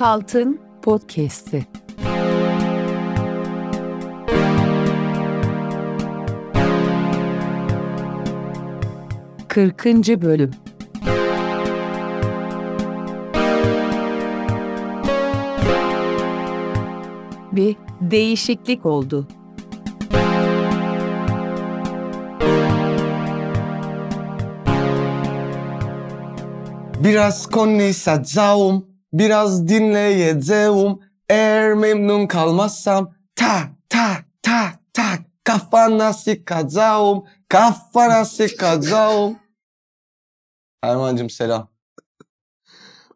Destek Altın Podcast'i. Kırkıncı Bölüm Bir değişiklik oldu. Biraz konuşacağım, biraz dinleyeceğim. Eğer memnun kalmazsam tak tak tak tak kafana sıkacağım, kafana sıkacağım. Erman'cığım selam.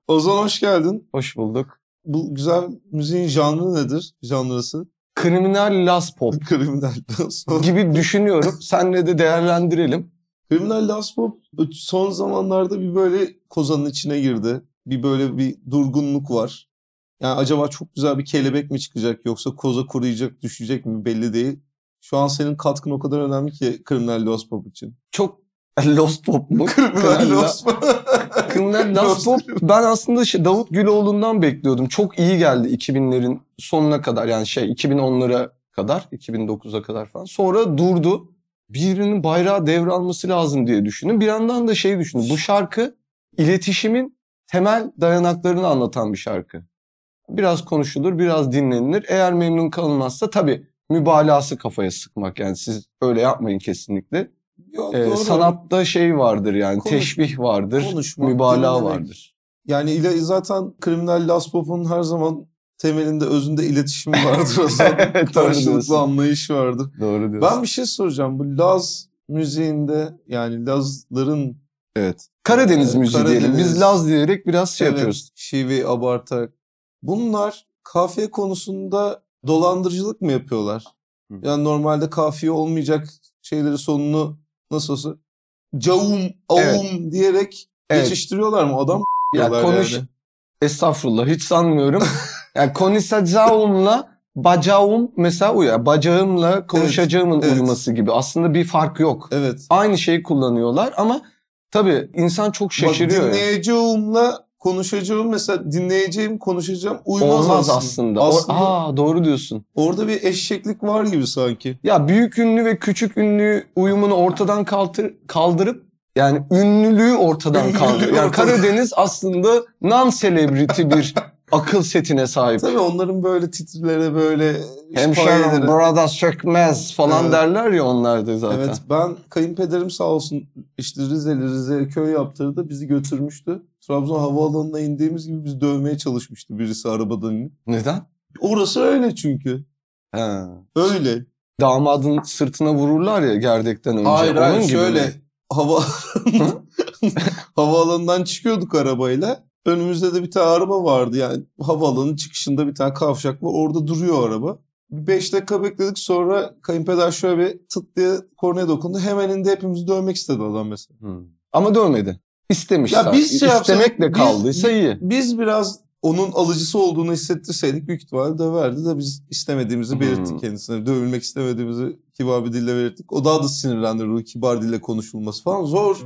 Ozan hoş geldin. Hoş bulduk. Bu güzel müziğin janrı nedir? Janrısı? Kriminal Las Pop Kriminal Last Pop. gibi düşünüyorum. Senle de değerlendirelim. Kriminal Last Pop son zamanlarda bir böyle kozanın içine girdi. Bir böyle bir durgunluk var. Yani acaba çok güzel bir kelebek mi çıkacak yoksa koza kuruyacak düşecek mi belli değil. Şu an senin katkın o kadar önemli ki Kriminal Last Pop için. Çok Lost Pop mu? Kriminal Last Pop. Kriminal Last Pop ben aslında şey, Davut Güloğlu'ndan bekliyordum. Çok iyi geldi 2000'lerin sonuna kadar yani şey 2010'lara kadar 2009'a kadar falan. Sonra durdu. Birinin bayrağı devralması lazım diye düşündüm. Bir yandan da şey düşündüm. Bu şarkı iletişimin temel dayanaklarını anlatan bir şarkı. Biraz konuşulur, biraz dinlenilir. Eğer memnun kalınmazsa tabii mübalağası kafaya sıkmak. Yani siz öyle yapmayın kesinlikle. Yok, Ee, doğru. sanatta şey vardır yani Konuş- teşbih vardır, konuşmak, mübalağa dinlemek. vardır. Yani ile zaten kriminal Last Pop'un her zaman temelinde özünde iletişim vardır. O zaman karşılıklı anlayış vardır. Doğru diyorsun. Ben bir şey soracağım. Bu Laz müziğinde yani Lazların evet. Karadeniz Ee, müziği diyelim. Biz Karadeniz- Laz diyerek biraz şey evet, yapıyoruz. şive abartarak bunlar kafiye konusunda dolandırıcılık mı yapıyorlar? Hı. Yani normalde kafiye olmayacak şeyleri sonunu nasıl olsa cavum, avum diyerek Evet. geçiştiriyorlar mı? Adam Ya konuş yani. estağfurullah hiç sanmıyorum. yani konuşacağımla bacağım mesela uyuyor. Bacağımla konuşacağımın evet. uyuması gibi. Aslında bir fark yok. Evet. Aynı şeyi kullanıyorlar ama tabii insan çok şaşırıyor. Bak, dinleyeceğimle konuşacağım mesela dinleyeceğim konuşacağım uymaz Olmaz aslında. aslında. Aslında aa doğru diyorsun. orada bir eşeklik var gibi sanki. Ya büyük ünlü ve küçük ünlü uyumunu ortadan kaldır, kaldırıp yani ünlülüğü ortadan kaldırıyor. Yani Karadeniz aslında non-celebrity bir akıl setine sahip. Tabii onların böyle titrilere böyle Hemşerim şifayeleri- burada sökmez falan Evet. derler ya onlar da zaten. Evet ben kayınpederim sağ olsun işte Rizeli Rize'ye köy yaptırdı bizi götürmüştü. Trabzon havaalanına indiğimiz gibi biz dövmeye çalışmıştı birisi arabadan inip. Neden? Orası öyle çünkü. Ha. Öyle. Damadın sırtına vururlar ya gerdekten önce. Hayır Onun hayır gibi şöyle mi? hava havaalanından çıkıyorduk arabayla. Önümüzde de bir tane araba vardı yani havaalanının çıkışında bir tane kavşak var orada duruyor araba. Bir beş dakika bekledik sonra kayınpeder şöyle bir tıt diye kornaya dokundu. Hemen indi hepimizi dövmek istedi adam mesela. Hmm. Ama dövmedi. İstemiş Ya zaten. biz şey yapsak- İstemekle biz- kaldıysa iyi. Biz biraz onun alıcısı olduğunu hissettirseydik büyük ihtimalle döverdi de biz istemediğimizi belirttik Hmm. kendisine. Dövülmek istemediğimizi kibar bir dille belirttik. O daha da sinirlendi kibar dille konuşulması falan zor.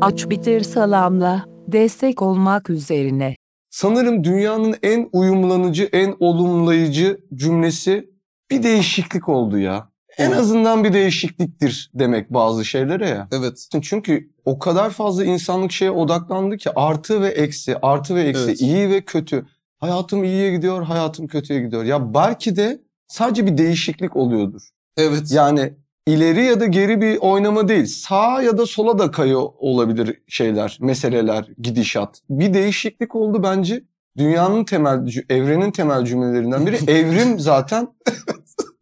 Aç bitir salamla destek olmak üzerine. Sanırım dünyanın en uyumlanıcı, en olumlayıcı cümlesi bir değişiklik oldu ya. En azından bir değişikliktir demek bazı şeylere ya. Evet. Çünkü o kadar fazla insanlık şeye odaklandı ki artı ve eksi, artı ve eksi, Evet. iyi ve kötü. Hayatım iyiye gidiyor, hayatım kötüye gidiyor. Ya belki de sadece bir değişiklik oluyordur. Evet. Yani ileri ya da geri bir oynama değil. Sağa ya da sola da kayıyor olabilir şeyler, meseleler, gidişat. Bir değişiklik oldu bence. Dünyanın temel, evrenin temel cümlelerinden biri. Evrim zaten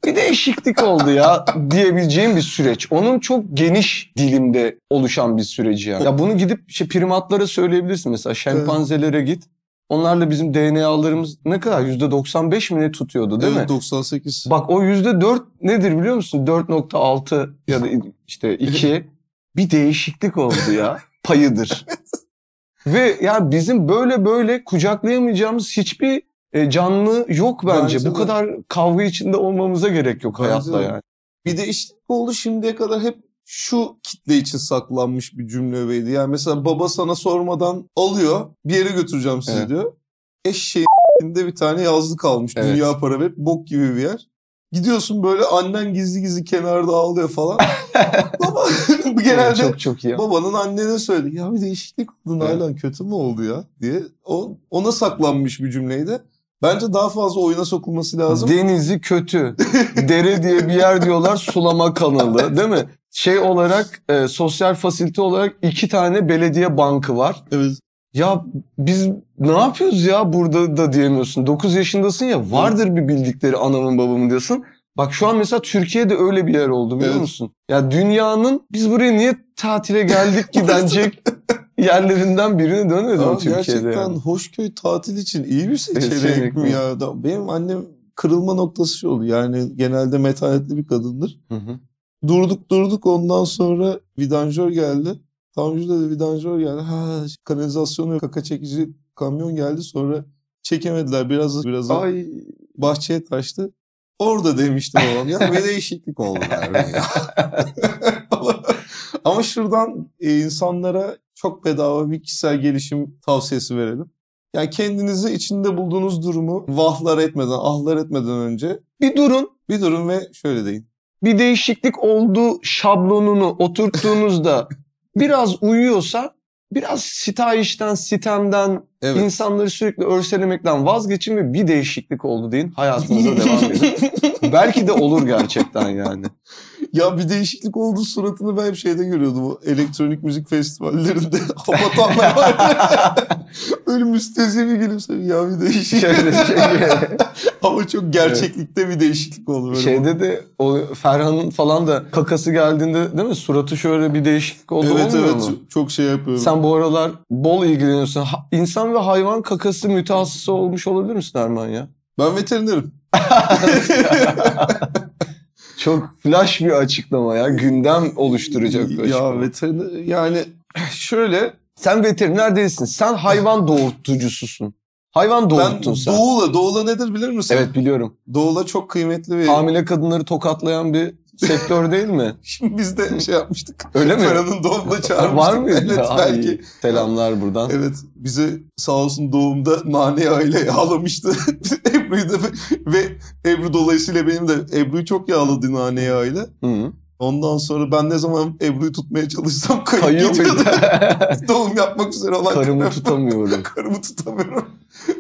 bir değişiklik oldu ya diyebileceğim bir süreç. Onun çok geniş dilimde oluşan bir süreci yani. Ya bunu gidip işte primatlara söyleyebilirsin mesela şempanzelere git. Onlarla bizim DNA'larımız ne kadar? %95 mi ne tutuyordu değil mi? evet 98. Bak o yüzde dört nedir biliyor musun? 4.6 ya da işte 2 bir değişiklik oldu ya. Payıdır. Ve yani bizim böyle böyle kucaklayamayacağımız hiçbir e, canlı yok bence. Bence Bu de. kadar kavga içinde olmamıza gerek yok Bence hayatta de. yani. Bir değişiklik oldu şimdiye kadar hep şu kitle için saklanmış bir cümle öğeydi. Yani mesela baba sana sormadan alıyor bir yere götüreceğim sizi Evet. diyor. Eşeğin de bir tane yazlık almış Evet. dünya para verip bok gibi bir yer. Gidiyorsun böyle annen gizli gizli kenarda ağlıyor falan. Baba bu genelde çok çok iyi. babanın annene söyledi. Ya bir değişiklik oldu Evet. Nalan kötü mü oldu ya diye. O, ona saklanmış bir cümleydi. Bence daha fazla oyuna sokulması lazım. Denizi kötü. Dere diye bir yer diyorlar sulama kanalı değil mi? Şey olarak e, sosyal fasilite olarak iki tane belediye bankı var. evet. Ya biz ne yapıyoruz ya burada da diyemiyorsun. 9 yaşındasın ya vardır bir bildikleri anamın babamın diyorsun. Bak şu an mesela Türkiye'de öyle bir yer oldu biliyor Evet. musun? Ya dünyanın biz buraya niye tatile geldik ki denecek yerlerinden birine dönmedi Ama Türkiye'de gerçekten yani? Hoşköy tatil için iyi bir seçenek mi? ya? Da- Benim annem kırılma noktası şu oldu. Yani genelde metanetli bir kadındır. Hı hı. Durduk durduk ondan sonra vidanjör geldi. Tanju dedi vidanjör geldi. Ha kanalizasyonu kaka çekici kamyon geldi sonra çekemediler biraz biraz Ay bahçeye taştı. Orada demiştim babam ya bir değişiklik oldu ya. ama, ama şuradan e, insanlara çok bedava bir kişisel gelişim tavsiyesi verelim. Yani kendinizi içinde bulduğunuz durumu vahlar etmeden, ahlar etmeden önce bir durun bir durun ve şöyle deyin. Bir değişiklik oldu şablonunu oturttuğunuzda biraz uyuyorsa biraz sitayişten, sitemden, Evet. insanları sürekli örselemekten vazgeçin ve bir değişiklik oldu deyin. Hayatınıza devam edin. Belki de olur gerçekten yani. Ya bir değişiklik oldu suratını ben hep şeyde görüyordum. O elektronik müzik festivallerinde hapatanlar var. Öyle müstehzi bir gülümse. Ya bir değişiklik. Şöyle şey. Ama çok gerçeklikte bir değişiklik oldu. Böyle Şeyde de o Ferhan'ın falan da kakası geldiğinde değil mi? Suratı şöyle bir değişiklik oldu evet olmuyor evet mu? çok şey yapıyorum. Sen bu aralar bol ilgileniyorsun. Ha- İnsan ve hayvan kakası mütehassısı olmuş olabilir misin Erman ya? Ben veterinerim. Çok flash bir açıklama ya. Gündem oluşturacak bir açıklama. Ya veteriner yani şöyle Sen veteriner değilsin. Sen hayvan doğurtucususun. Hayvan ben doğurttun sen. Doğula, Doğula nedir bilir misin? Evet biliyorum. Doğula çok kıymetli bir... Hamile kadınları tokatlayan bir sektör değil mi? Şimdi biz de şey yapmıştık. Öyle mi? Ferhan'ın doğumuna çağırmıştık. Var mıydı? Evet Ay, belki. Selamlar buradan. Evet bize sağ olsun doğumda nane yağıyla yağlamıştı. Ebru'yu da ve Ebru dolayısıyla benim de Ebru'yu çok yağladı nane yağıyla. Hı. Ondan sonra ben ne zaman Ebru'yu tutmaya çalışsam kayıp Kayıyor gidiyordu. Doğum yapmak üzere olan Karımı karım- tutamıyorum. Karımı tutamıyorum.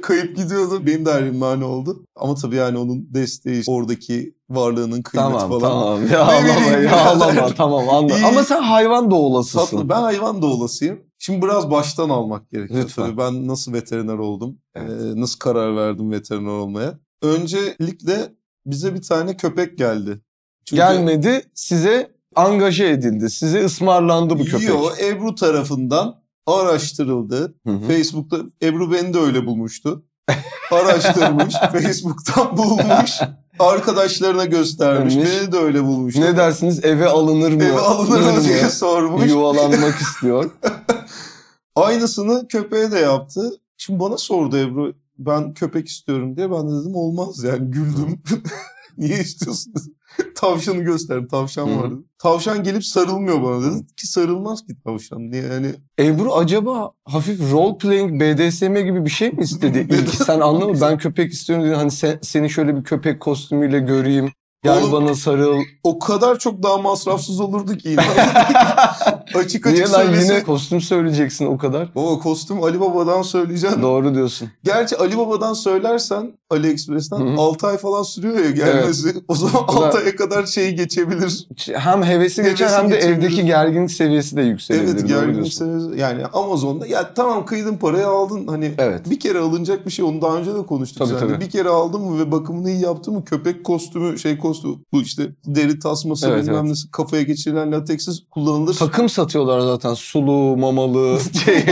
Kayıp gidiyordu. Benim de halim nane oldu. Ama tabii yani onun desteği, oradaki varlığının kıymeti Tamam falan. tamam. Yağlama bileyim yağlama birader. tamam anladım. Ama sen hayvan doğulasısın. Tatlı. Ben hayvan doğulasıyım. Şimdi biraz baştan almak gerekiyor. Lütfen. Tabii ben nasıl veteriner oldum? Evet. Ee, nasıl karar verdim veteriner olmaya? Öncelikle bize bir tane köpek geldi. Çünkü Gelmedi size angaje edildi. Size ısmarlandı bu köpek. Yo, Ebru tarafından araştırıldı. Hı hı. Facebook'ta Ebru beni de öyle bulmuştu. Araştırmış, Facebook'tan bulmuş, arkadaşlarına göstermiş, Demiş. beni de öyle bulmuştu. Ne dersiniz eve alınır mı? Eve alınır mı diye sormuş. Yuvalanmak istiyor. Aynısını köpeğe de yaptı. Şimdi bana sordu Ebru ben köpek istiyorum diye. Ben de dedim olmaz yani güldüm. Niye istiyorsun? Tavşanı gösterdim. Tavşan Hı hı. vardı. Tavşan gelip sarılmıyor bana dedim. Ki sarılmaz ki tavşan. Niye yani Ebru acaba hafif role playing BDSM gibi bir şey mi istedi? İlk sen anlamadın. Ben köpek istiyorum dedi. Hani sen, seni şöyle bir köpek kostümüyle göreyim. Gel Oğlum- bana sarıl. o kadar çok daha masrafsız olurdu ki. açık açık Niye lan söylesem. yine kostüm söyleyeceksin o kadar? Baba kostüm Ali Baba'dan söyleyeceğim. Doğru diyorsun. Gerçi Ali Baba'dan söylersen AliExpress'ten Hı hı. 6 ay falan sürüyor ya gelmesi. O zaman Bu da- 6 aya kadar şey geçebilir. Hem hevesi geçer Hevesi hem de geçebilir. evdeki gerginlik seviyesi de yükselebilir. Evet gerginlik seviyesi- yani Amazon'da ya tamam kıydın parayı aldın hani Evet. bir kere alınacak bir şey onu daha önce de konuştuk Tabii, seninle. tabii. Bir kere aldın mı ve bakımını iyi yaptın mı köpek kostümü şey kostümü bu işte deri tasması Evet, bilmem evet. nesi kafaya geçirilen lateksiz kullanılır. Takım satıyorlar zaten. Sulu, mamalı. Şey,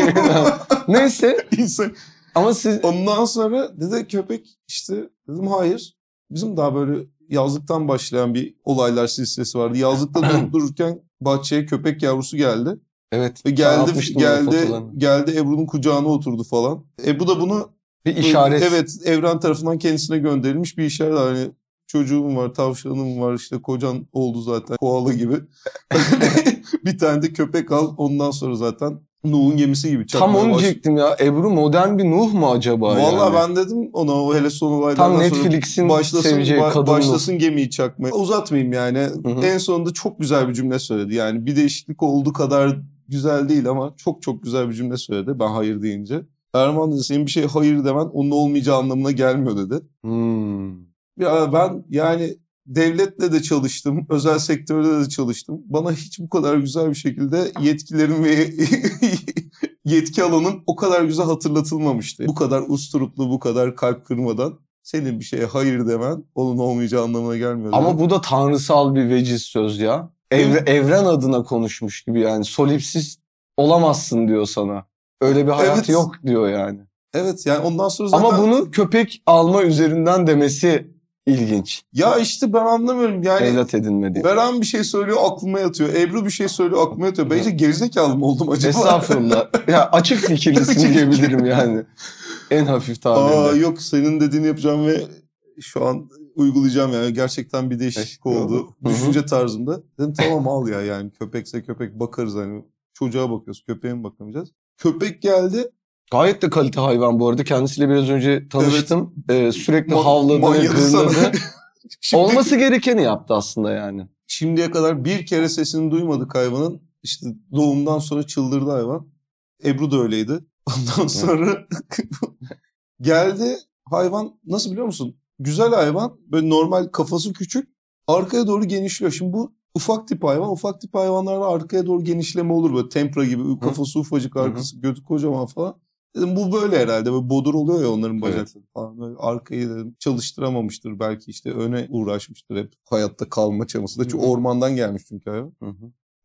Neyse. İnsan- Ama siz... Ondan sonra dedi köpek işte dedim hayır. Bizim daha böyle yazlıktan başlayan bir olaylar silsilesi vardı. Yazlıkta durup dururken bahçeye köpek yavrusu geldi. Evet. Ve geldi geldi geldi Ebru'nun kucağına oturdu falan. Ebru da bunu Bir işaret. Evet evren tarafından kendisine gönderilmiş bir işaret. Hani çocuğum var, tavşanım var, işte kocan oldu zaten koala gibi. bir tane de köpek al ondan sonra zaten Nuh'un gemisi gibi Tam çakmaya onu baş- diyecektim ya. Ebru modern bir Nuh mu acaba Vallahi yani? ben dedim ona o hele son olaylardan Tam sonra Netflix'in başlasın, seveceği ba- Nuh. başlasın gemiyi çakmaya. Uzatmayayım yani. hı. En sonunda çok güzel bir cümle söyledi. Yani bir değişiklik olduğu kadar güzel değil ama çok çok güzel bir cümle söyledi ben hayır deyince. Erman dedi senin bir şey hayır demen onun olmayacağı anlamına gelmiyor dedi. Hmm. Ya ben yani devletle de çalıştım, özel sektörde de çalıştım. Bana hiç bu kadar güzel bir şekilde yetkilerim ve yetki alanım o kadar güzel hatırlatılmamıştı. Bu kadar usturuplu, bu kadar kalp kırmadan senin bir şeye hayır demen onun olmayacağı anlamına gelmiyor. Ama bu da tanrısal bir veciz söz ya. Evre- evren adına konuşmuş gibi yani. Solipsiz olamazsın diyor sana. Öyle bir hayat Evet. yok diyor yani. Evet yani ondan sonra zaten... Ama bunu köpek alma üzerinden demesi ilginç. Ya işte ben anlamıyorum yani... Evlat edinme diye. Beren bir şey söylüyor aklıma yatıyor. Ebru bir şey söylüyor aklıma yatıyor. Bence gerizekalı mı oldum acaba? Estağfurullah. ya açık fikirlisin diyebilirim yani. En hafif tabirle. Aa yok senin dediğini yapacağım ve şu an uygulayacağım yani gerçekten bir değişiklik oldu. Hı. Düşünce tarzımda. Dedim tamam al ya yani köpekse köpek bakarız hani çocuğa bakıyoruz köpeğe mi bakamayacağız. Köpek geldi. Gayet de kalite hayvan bu arada. Kendisiyle biraz önce tanıştım. Ee, sürekli Ma- havladı ve gırladı. Şimdi, Olması gerekeni yaptı aslında yani. Şimdiye kadar bir kere sesini duymadık hayvanın. İşte doğumdan sonra çıldırdı hayvan. Ebru da öyleydi. Ondan sonra geldi hayvan nasıl biliyor musun? Güzel hayvan böyle normal kafası küçük arkaya doğru genişliyor. Şimdi bu ufak tip hayvan. Ufak tip hayvanlarda arkaya doğru genişleme olur böyle tempra gibi kafası ufacık hı. arkası götü kocaman falan. Dedim bu böyle herhalde böyle bodur oluyor ya onların Evet. bacakları falan. Böyle arkayı dedim çalıştıramamıştır belki işte öne uğraşmıştır hep hayatta kalma çaması da. Çünkü Hı hı. ormandan gelmiş çünkü hayvan.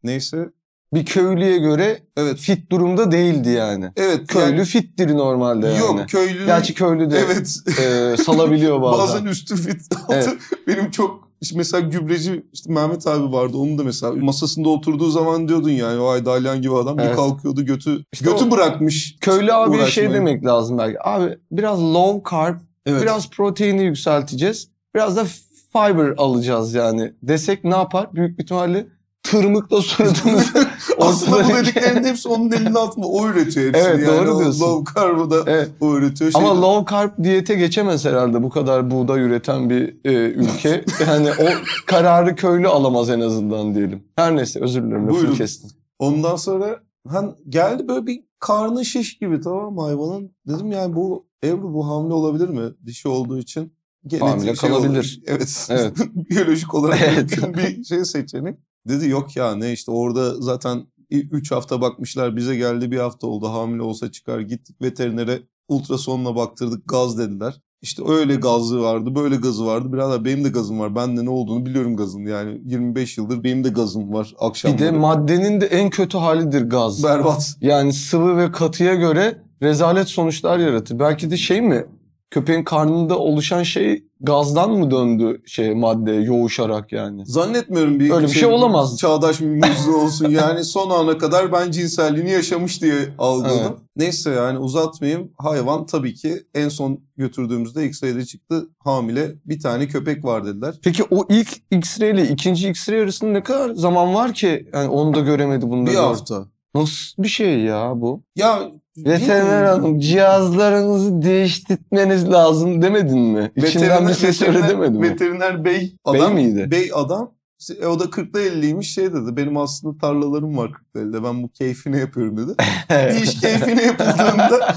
Neyse Bir köylüye göre evet fit durumda değildi yani. evet Köylü yani- fittir normalde yani. yok köylü Gerçi köylü de evet e, salabiliyor bazen. bazen üstü fit. Evet. Benim çok işte mesela gübreci işte Mehmet abi vardı onun da mesela masasında oturduğu zaman diyordun yani vay dalyan gibi adam bir Evet. kalkıyordu götü İşte götü o- bırakmış. Köylü abiye şey demek lazım belki. Abi biraz low carb, Evet. biraz proteini yükselteceğiz. Biraz da fiber alacağız yani. Desek ne yapar? Büyük bir ihtimalle tırmıkla suratını Aslında bu dediklerinin hepsi onun elinin altında o üretiyor hepsini Evet, yani. doğru diyorsun. Low carb'ı da Evet. o üretiyor. Şey Ama de- low carb diyete geçemez herhalde bu kadar buğday üreten bir e, ülke. Yani o kararı köylü alamaz en azından diyelim. Her neyse özür dilerim lafını kestim. Ondan sonra hani geldi böyle bir karnı şiş gibi tamam hayvanın. Dedim yani bu Ebru bu hamile olabilir mi? Dişi olduğu için. Genetik Hamile şey kalabilir. olur. Evet. Evet. Biyolojik olarak Evet. bir şey seçenek. Dedi yok ya ne işte orada zaten 3 hafta bakmışlar bize geldi bir hafta oldu hamile olsa çıkar gittik veterinere ultrasonla baktırdık gaz dediler. İşte öyle gazı vardı böyle gazı vardı birader benim de gazım var ben de ne olduğunu biliyorum gazın yani 25 yıldır benim de gazım var Bir akşamları. de maddenin de en kötü halidir gaz. Berbat. Yani sıvı ve katıya göre rezalet sonuçlar yaratır. Belki de şey mi? Köpeğin karnında oluşan şey gazdan mı döndü şey madde yoğuşarak yani? Zannetmiyorum bir, Öyle bir şey olamaz. Çağdaş mucize olsun. Yani son ana kadar ben cinselliğini yaşamış diye algıladım. Evet. Neyse yani uzatmayayım. Hayvan tabii ki en son götürdüğümüzde X-ray'de çıktı. Hamile bir tane köpek var dediler. Peki o ilk X-ray ile ikinci X-ray arasında ne kadar zaman var ki? Yani onu da göremedi bunu da Bir hafta. Nasıl bir şey ya bu? Ya Veteriner bilmiyorum. hanım cihazlarınızı değiştirmeniz lazım demedin mi? İçinden bir ses öyle demedi mi? Veteriner bey adam. miydi? Bey adam. E, O da 40'lı 50'liymiş şey dedi. Benim aslında tarlalarım var 40'lı 50'de. Ben bu keyfine yapıyorum dedi. bir iş keyfine yapıldığında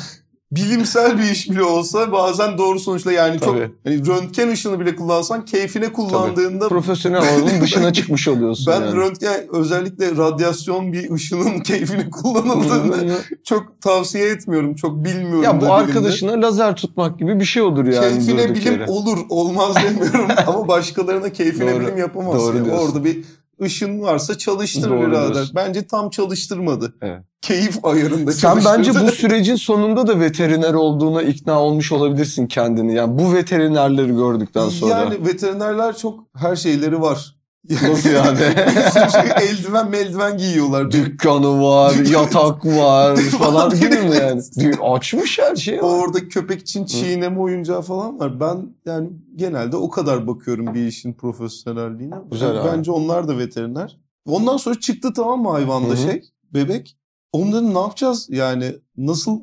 bilimsel bir iş bile olsa bazen doğru sonuçla yani çok Tabii. hani röntgen ışını bile kullansan keyfine kullandığında Profesyonel alanın dışına çıkmış oluyorsun ben yani. röntgen özellikle radyasyon bir ışının keyfine kullanıldığını çok tavsiye etmiyorum. Çok bilmiyorum ya bu bilimde. arkadaşına lazer tutmak gibi bir şey olur yani. Keyfine bilim yere. olur olmaz demiyorum ama başkalarına keyfine Doğru, bilim yapamaz. doğru ya. diyorsun. Orada bir ışın varsa çalıştır Doğru birader. Bence tam çalıştırmadı. Evet. Keyif ayarında Sen çalıştırdı. bence bu sürecin sonunda da veteriner olduğuna ikna olmuş olabilirsin kendini. Yani bu veterinerleri gördükten sonra. Yani veterinerler çok her şeyleri var. Nasıl yani? Eldiven meldiven giyiyorlar. Dükkanı var, yatak var falan gibi mi yani? Açmış her şeyi. Orada köpek için çiğneme oyuncağı falan var. Ben yani genelde o kadar bakıyorum bir işin profesyonelliğine. Güzel abi. Bence onlar da veteriner. Ondan sonra çıktı tamam mı hayvanda Hı hı. şey bebek. Dedim ne yapacağız yani nasıl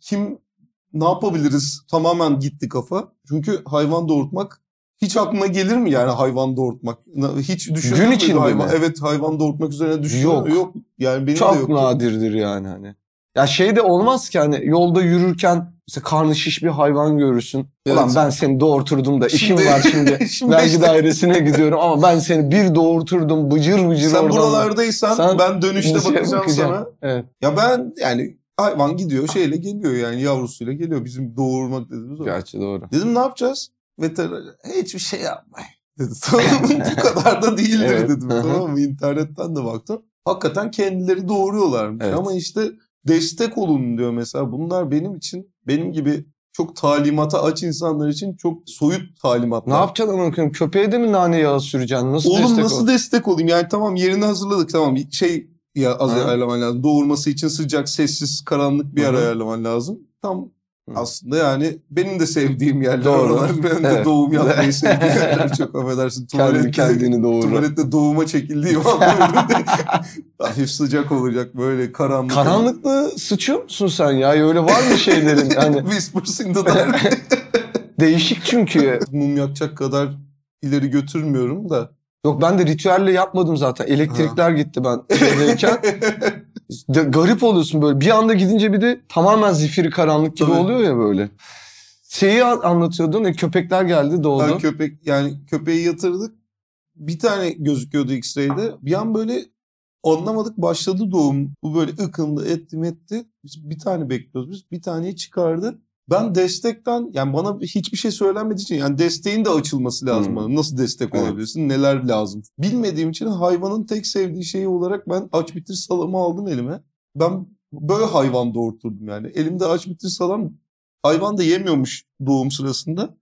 kim ne yapabiliriz tamamen gitti kafa. Çünkü hayvan doğurtmak hiç aklına gelir mi yani hayvan doğurtmak? Hiç düşündün Gün içinde hayvan? mi? Evet hayvan doğurtmak üzerine düşünüyor Yok. Yok. Yani benim de Çok yok. nadirdir yani hani. Ya şey de olmaz ki hani yolda yürürken mesela karnı şiş bir hayvan görürsün. Ulan Evet. ben seni doğurturdum da işim Şimdi- var şimdi. Şimdi Vergi işte- dairesine gidiyorum ama ben seni bir doğurturdum bıcır bıcır Sen oradan. buralardaysan Sen ben dönüşte bakacağım bakacağım. sana. Evet. Ya ben yani hayvan gidiyor şeyle geliyor yani yavrusuyla geliyor. Bizim doğurmak dediğimiz o. Gerçi doğru. Dedim ne yapacağız? Veteriner hiçbir şey yapmayın dedi. Tamam? Bu kadar da değildir Evet. dedim. Tamam mı? İnternetten de baktım. Hakikaten kendileri doğuruyorlarmış. Evet. Ama işte destek olun diyor mesela. Bunlar benim için benim gibi çok talimata aç insanlar için çok soyut talimatlar. Ne yapacaksın amına koyayım? Köpeğe de mi nane yağı süreceksin? Nasıl Oğlum destek nasıl ol- destek olayım? Yani tamam yerini hazırladık tamam şey ya az Hı. ayarlaman lazım. Doğurması için sıcak, sessiz, karanlık bir yer ayarlaman lazım. Tam Hı. aslında yani benim de sevdiğim yerler Doğru. oralar. Benim de Evet. doğum yapmayı sevdiğim yerler çok affedersin. Kendi Tuvalette, kendini doğurur. tuvalette doğuma çekildiğim an hafif sıcak olacak böyle karanlık. Karanlıkta sıçıyor musun sen ya? Öyle var mı şeylerin? Hani Whispers in the dark. değişik çünkü. Mum yakacak kadar ileri götürmüyorum da. Yok ben de ritüelle yapmadım zaten. Elektrikler gitti ben şeydeyken. De- garip oluyorsun böyle. Bir anda gidince bir de tamamen zifiri karanlık gibi Tabii. oluyor ya böyle. Şeyi an- anlatıyordun. E, köpekler geldi doğdu. Ben köpek yani köpeği yatırdık. Bir tane gözüküyordu X-ray'de. Bir an böyle anlamadık başladı doğum. Bu böyle ıkındı etti metti. Biz bir tane bekliyoruz biz. Bir taneyi çıkardı. Ben destekten yani bana hiçbir şey söylenmediği için yani desteğin de açılması lazım Hmm. bana. Nasıl destek Evet. olabilirsin? Neler lazım? Bilmediğim için hayvanın tek sevdiği şeyi olarak ben aç bitir salamı aldım elime. Ben böyle hayvan doğurturdum yani. Elimde aç bitir salam hayvan da yemiyormuş doğum sırasında.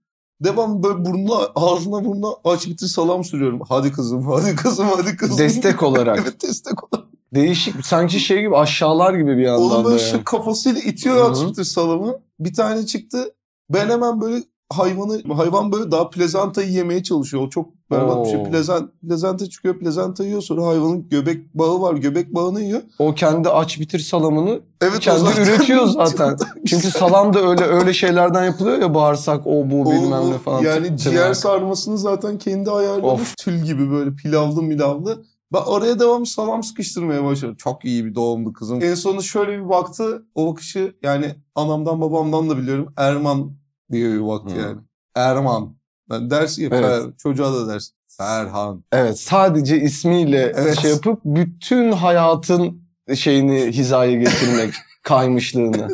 Devam böyle burnuna, ağzına burnuna aç bitir salam sürüyorum. Hadi kızım, hadi kızım, hadi kızım. Destek olarak. evet destek olarak. Değişik. Sanki şey gibi aşağılar gibi bir yandan Oğlum da böyle yani. kafasıyla itiyor aç bitir salamı. Bir tane çıktı. Ben hemen böyle hayvanı, hayvan böyle daha plezantayı yemeye çalışıyor. O çok berbat bir şey. Oo. Plezant, plezanta çıkıyor, plezanta yiyor. Sonra hayvanın göbek bağı var, göbek bağını yiyor. O kendi aç bitir salamını Evet kendi zaten- üretiyor zaten. Çünkü salam da öyle öyle şeylerden yapılıyor ya bağırsak o bu O- bilmem ne falan. Yani ciğer sarmasını zaten kendi ayarlamış. Of. Tül gibi böyle pilavlı milavlı. Ben araya devam salam sıkıştırmaya başladım. Çok iyi bir doğumdu kızım. En sonunda şöyle bir baktı. O bakışı yani anamdan babamdan da biliyorum. Erman diye bir baktı Hı. yani. Erman. Ben dersin ya Evet. Çocuğa da dersin. Ferhan. Evet sadece ismiyle Evet. şey yapıp bütün hayatın şeyini hizaya getirmek kaymışlığını.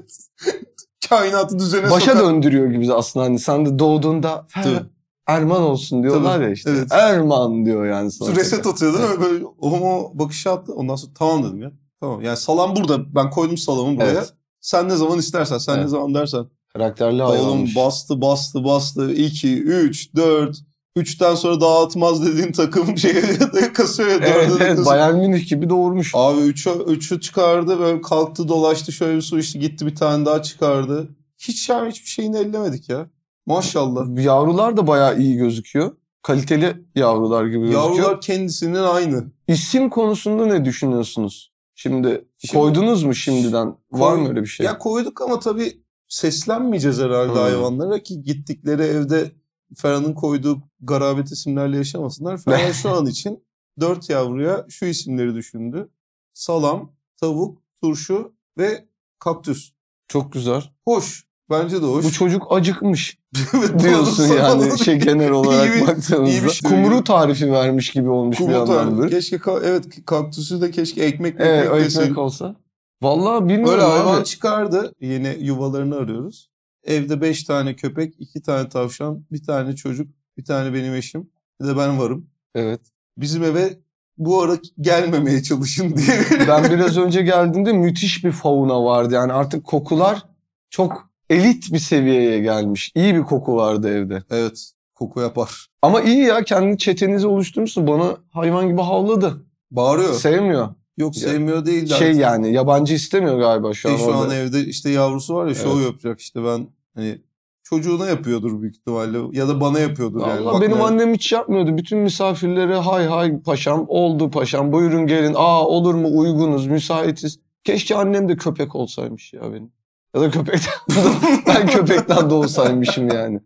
Kainatı düzene Başa sokan- döndürüyor gibi aslında hani sen de doğduğunda "Fer-. Erman olsun diyorlar Tabii, ya işte. evet. Erman diyor yani sana. Reset atıyor değil mi? Böyle homo bakışı attı. Ondan sonra tamam dedim ya. Tamam. Yani salam burada. Ben koydum salamı buraya. Evet. Sen ne zaman istersen, sen ne Evet. zaman dersen. Karakterli Oğlum hayvanmış. bastı bastı bastı. 2, 3, 4. 3'ten sonra dağıtmaz dediğin takım şeye kasıyor ya. Evet, evet kasıyor. Bayern Münih gibi doğurmuş. Abi 3'ü 3'ü çıkardı böyle kalktı dolaştı şöyle bir su içti gitti bir tane daha çıkardı. Hiç yani hiçbir şeyini ellemedik ya. Maşallah. Yavrular da bayağı iyi gözüküyor. Kaliteli yavrular gibi gözüküyor. Yavrular kendisinin aynı. İsim konusunda ne düşünüyorsunuz? Şimdi, Şimdi- koydunuz mu şimdiden? Var Koy- mı öyle bir şey? Ya koyduk ama tabii seslenmeyeceğiz herhalde Hmm. hayvanlara ki gittikleri evde Ferhan'ın koyduğu garabet isimlerle yaşamasınlar. Ferhan şu an için dört yavruya şu isimleri düşündü. Salam, tavuk, turşu ve kaktüs. Çok güzel. Hoş. Bence de hoş. Bu çocuk acıkmış diyorsun yani şey genel olarak İyi bir- baktığımızda. iyi bir şey. Kumru tarifi vermiş gibi olmuş bir Kumru tane. böyle. Keşke ka- evet kaktüsü de keşke ekmek Evet ekmek ekmek olsa. Vallahi bilmiyorum Öyle abi. hayvan çıkardı. Yeni yuvalarını arıyoruz. Evde beş tane köpek, iki tane tavşan, bir tane çocuk, bir tane benim eşim. Bir de ben varım. Evet. Bizim eve bu ara gelmemeye çalışın diye. Ben biraz önce geldiğimde müthiş bir fauna vardı. Yani artık kokular çok elit bir seviyeye gelmiş. İyi bir koku vardı evde. evet. koku yapar. Ama iyi ya kendi çetenizi oluşturmuşsun. Bana hayvan gibi havladı. Bağırıyor. Sevmiyor. Yok sevmiyor değil. Şey artık. yani yabancı istemiyor galiba şu an. E, şu an orada. evde işte yavrusu var ya şov Evet. yapacak işte ben hani çocuğuna yapıyordur büyük ihtimalle ya da bana yapıyordur yani. Bak benim ne- annem hiç yapmıyordu. Bütün misafirlere hay hay paşam oldu paşam buyurun gelin. Aa olur mu uygunuz müsaitiz. Keşke annem de köpek olsaymış ya benim. Ya da köpekten ben köpekten doğsaymışım yani.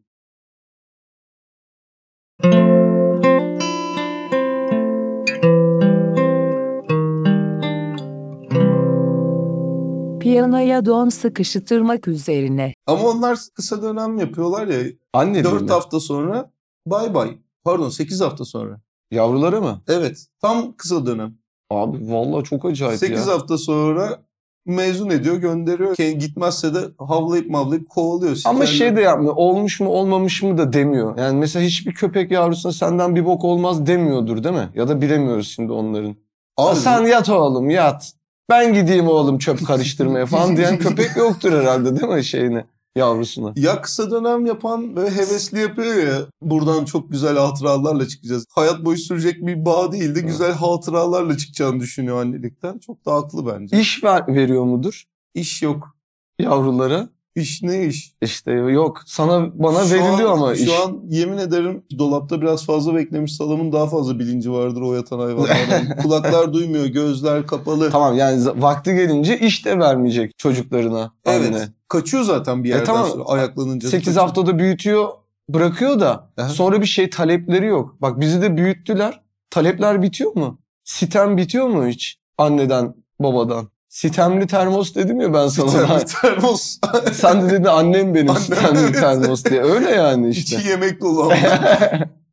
Piyanoya don sıkıştırmak üzerine. Ama onlar kısa dönem yapıyorlar ya Anne 4 değil mi? hafta sonra bay bay. Pardon 8 hafta sonra. Yavrulara mı? Evet tam kısa dönem. Abi vallahi çok acayip 8 ya. hafta sonra mezun ediyor gönderiyor. Gitmezse de havlayıp mavlayıp kovalıyor. Ama Sikerler. şey de yapmıyor. Olmuş mu olmamış mı da demiyor. Yani mesela hiçbir köpek yavrusuna senden bir bok olmaz demiyordur değil mi? Ya da bilemiyoruz şimdi onların. Abi, Sen yat oğlum yat. Ben gideyim oğlum çöp karıştırmaya falan diyen köpek yoktur herhalde değil mi şeyine yavrusuna? Ya kısa dönem yapan böyle hevesli yapıyor ya. Buradan çok güzel hatıralarla çıkacağız. Hayat boyu sürecek bir bağ değil de güzel hatıralarla çıkacağını düşünüyor annelikten. Çok da haklı bence. İş ver, veriyor mudur İş yok. yavrulara? İş ne iş? İşte yok. Sana bana Şu veriliyor an- ama Şu iş. an yemin ederim dolapta biraz fazla beklemiş salamın daha fazla bilinci vardır o yatan hayvanlardan. Kulaklar duymuyor, gözler kapalı. Tamam yani vakti gelince iş de vermeyecek çocuklarına. Evet. Anne. Kaçıyor zaten bir E yerden tamam. sonra ayaklanınca. 8 Kaçıyor. haftada büyütüyor bırakıyor da Aha. sonra bir şey talepleri yok. Bak bizi de büyüttüler. Talepler bitiyor mu? Sitem bitiyor mu hiç? Anneden babadan. Sitemli termos dedim ya ben sana. Sitemli termos. Sen de dedin annem benim Annem, sitemli termos diye. Öyle yani işte. İçi yemek dolu.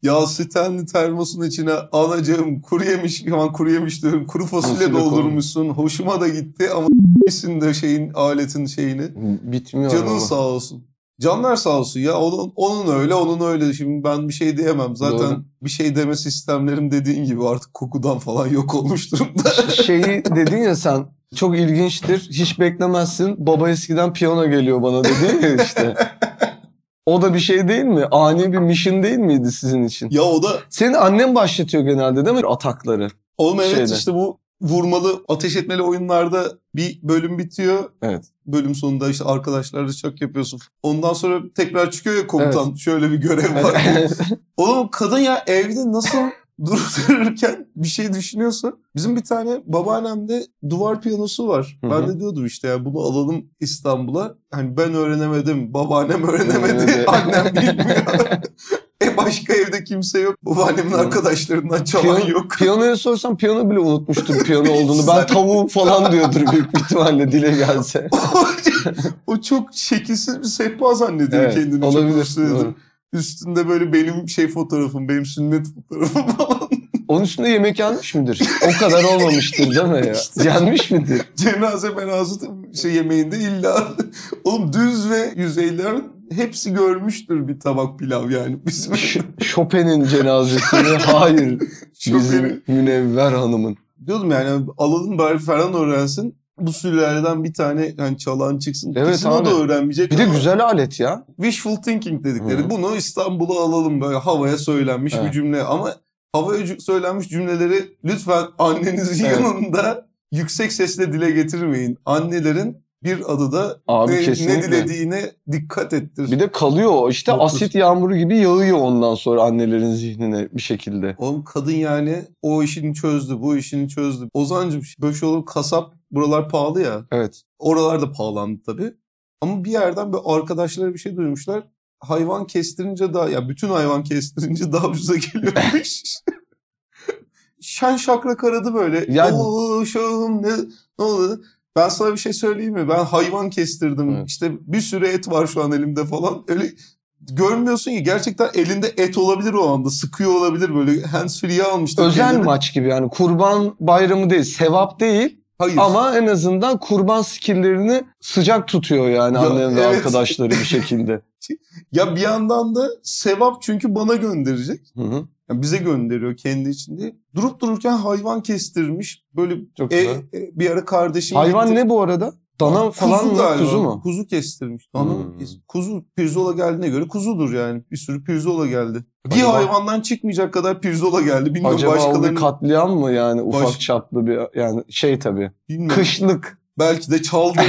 Ya Stanley termosun içine anacığım kuru yemiş, aman kuru yemiş diyorum, kuru fasulye Fasulye doldurmuşsun. Hoşuma da gitti ama de şeyin aletin şeyini. Bitmiyor Canın ama. sağ olsun. Canlar sağ olsun ya onun, onun öyle onun öyle şimdi ben bir şey diyemem. Zaten Doğru. bir şey deme sistemlerim dediğin gibi artık kokudan falan yok olmuş durumda. Şeyi dedin ya sen çok ilginçtir. Hiç beklemezsin. Baba eskiden piyano geliyor bana dedi ya işte. O da bir şey değil mi? Ani bir mission değil miydi sizin için? ya o da Senin annen başlatıyor genelde değil mi atakları? oğlum evet Şeyde. işte bu vurmalı ateş etmeli oyunlarda bir bölüm bitiyor. Evet. Bölüm sonunda işte arkadaşlarla şak yapıyorsun. Ondan sonra tekrar çıkıyor ya komutan şöyle bir görev var. Oğlum kadın ya evde nasıl durup dururken bir şey düşünüyorsa. Bizim bir tane babaannemde duvar piyanosu var. Hı Ben de diyordum işte ya bunu alalım İstanbul'a. Hani ben öğrenemedim, babaannem öğrenemedi, Evet. annem bilmiyor. Başka evde kimse yok. Babaannemin arkadaşlarından çalan Piyano, yok. piyanoya sorsam piyano bile unutmuştur piyano olduğunu. Ben tavuğum falan diyordur büyük ihtimalle dile gelse. o çok şekilsiz bir sehpa zannediyor Evet, kendini. çok olabilir. Doğru. Üstünde böyle benim şey fotoğrafım, benim sünnet fotoğrafım falan. Onun üstünde yemek yenmiş midir? O kadar olmamıştır değil mi ya? Yenmiş midir? Cenaze menaze şey yemeğinde illa oğlum düz ve yüzeyler hepsi görmüştür bir tabak pilav yani bizim Chopin'in cenazesini hayır. Bizim Münevver Hanım'ın. diyordum yani alalım bari Ferhan öğrensin bu sülaleden bir tane hani çalan çıksın. Evet Kesin o abi. da öğrenmeyecek. Bir de ama güzel alet ya. Wishful thinking dedikleri. Hı. Bunu İstanbul'a alalım böyle havaya söylenmiş bir Evet. cümle ama havaya söylenmiş cümleleri lütfen annenizin Evet. yanında yüksek sesle dile getirmeyin. Annelerin bir adı da Abi ne, ne dilediğine dikkat ettir. Bir de kalıyor işte Dokuz. asit yağmuru gibi yağıyor ondan sonra annelerin zihnine bir şekilde. Oğlum kadın yani o işini çözdü, bu işini çözdü. Ozancım böyle şey olur kasap buralar pahalı ya. Evet. Oralar da pahalandı tabii. Ama bir yerden böyle arkadaşları bir şey duymuşlar. Hayvan kestirince daha ya bütün hayvan kestirince daha ucuza geliyormuş. Şen şakrak aradı böyle. Ya- Oo şahım ne, ne oldu? Ben sana bir şey söyleyeyim mi? Ben hayvan kestirdim. Evet. İşte bir sürü et var şu an elimde falan. Öyle görmüyorsun ki gerçekten elinde et olabilir o anda. Sıkıyor olabilir böyle hands free'ye almıştır. Özel kendini. maç gibi yani kurban bayramı değil, sevap değil Hayır. ama en azından kurban skilllerini sıcak tutuyor yani Ya, annem ve evet. arkadaşları bir şekilde. Ya bir yandan da sevap çünkü bana gönderecek. Hı hı. Yani bize gönderiyor kendi içinde. Durup dururken hayvan kestirmiş. Böyle Çok e, güzel. e, bir ara kardeşim Hayvan gitti. ne bu arada? Dana falan kuzu mı? galiba. Kuzu mu? Kuzu kestirmiş. Dana Hmm. Kuzu pirzola geldiğine göre kuzudur yani. Bir sürü pirzola geldi. Bir Acaba- hayvandan çıkmayacak kadar pirzola geldi. Bilmiyorum Acaba bir başkalarının. katliam mı yani ufak Baş- çaplı bir yani şey tabii. Bilmiyorum. Kışlık. Belki de çaldı.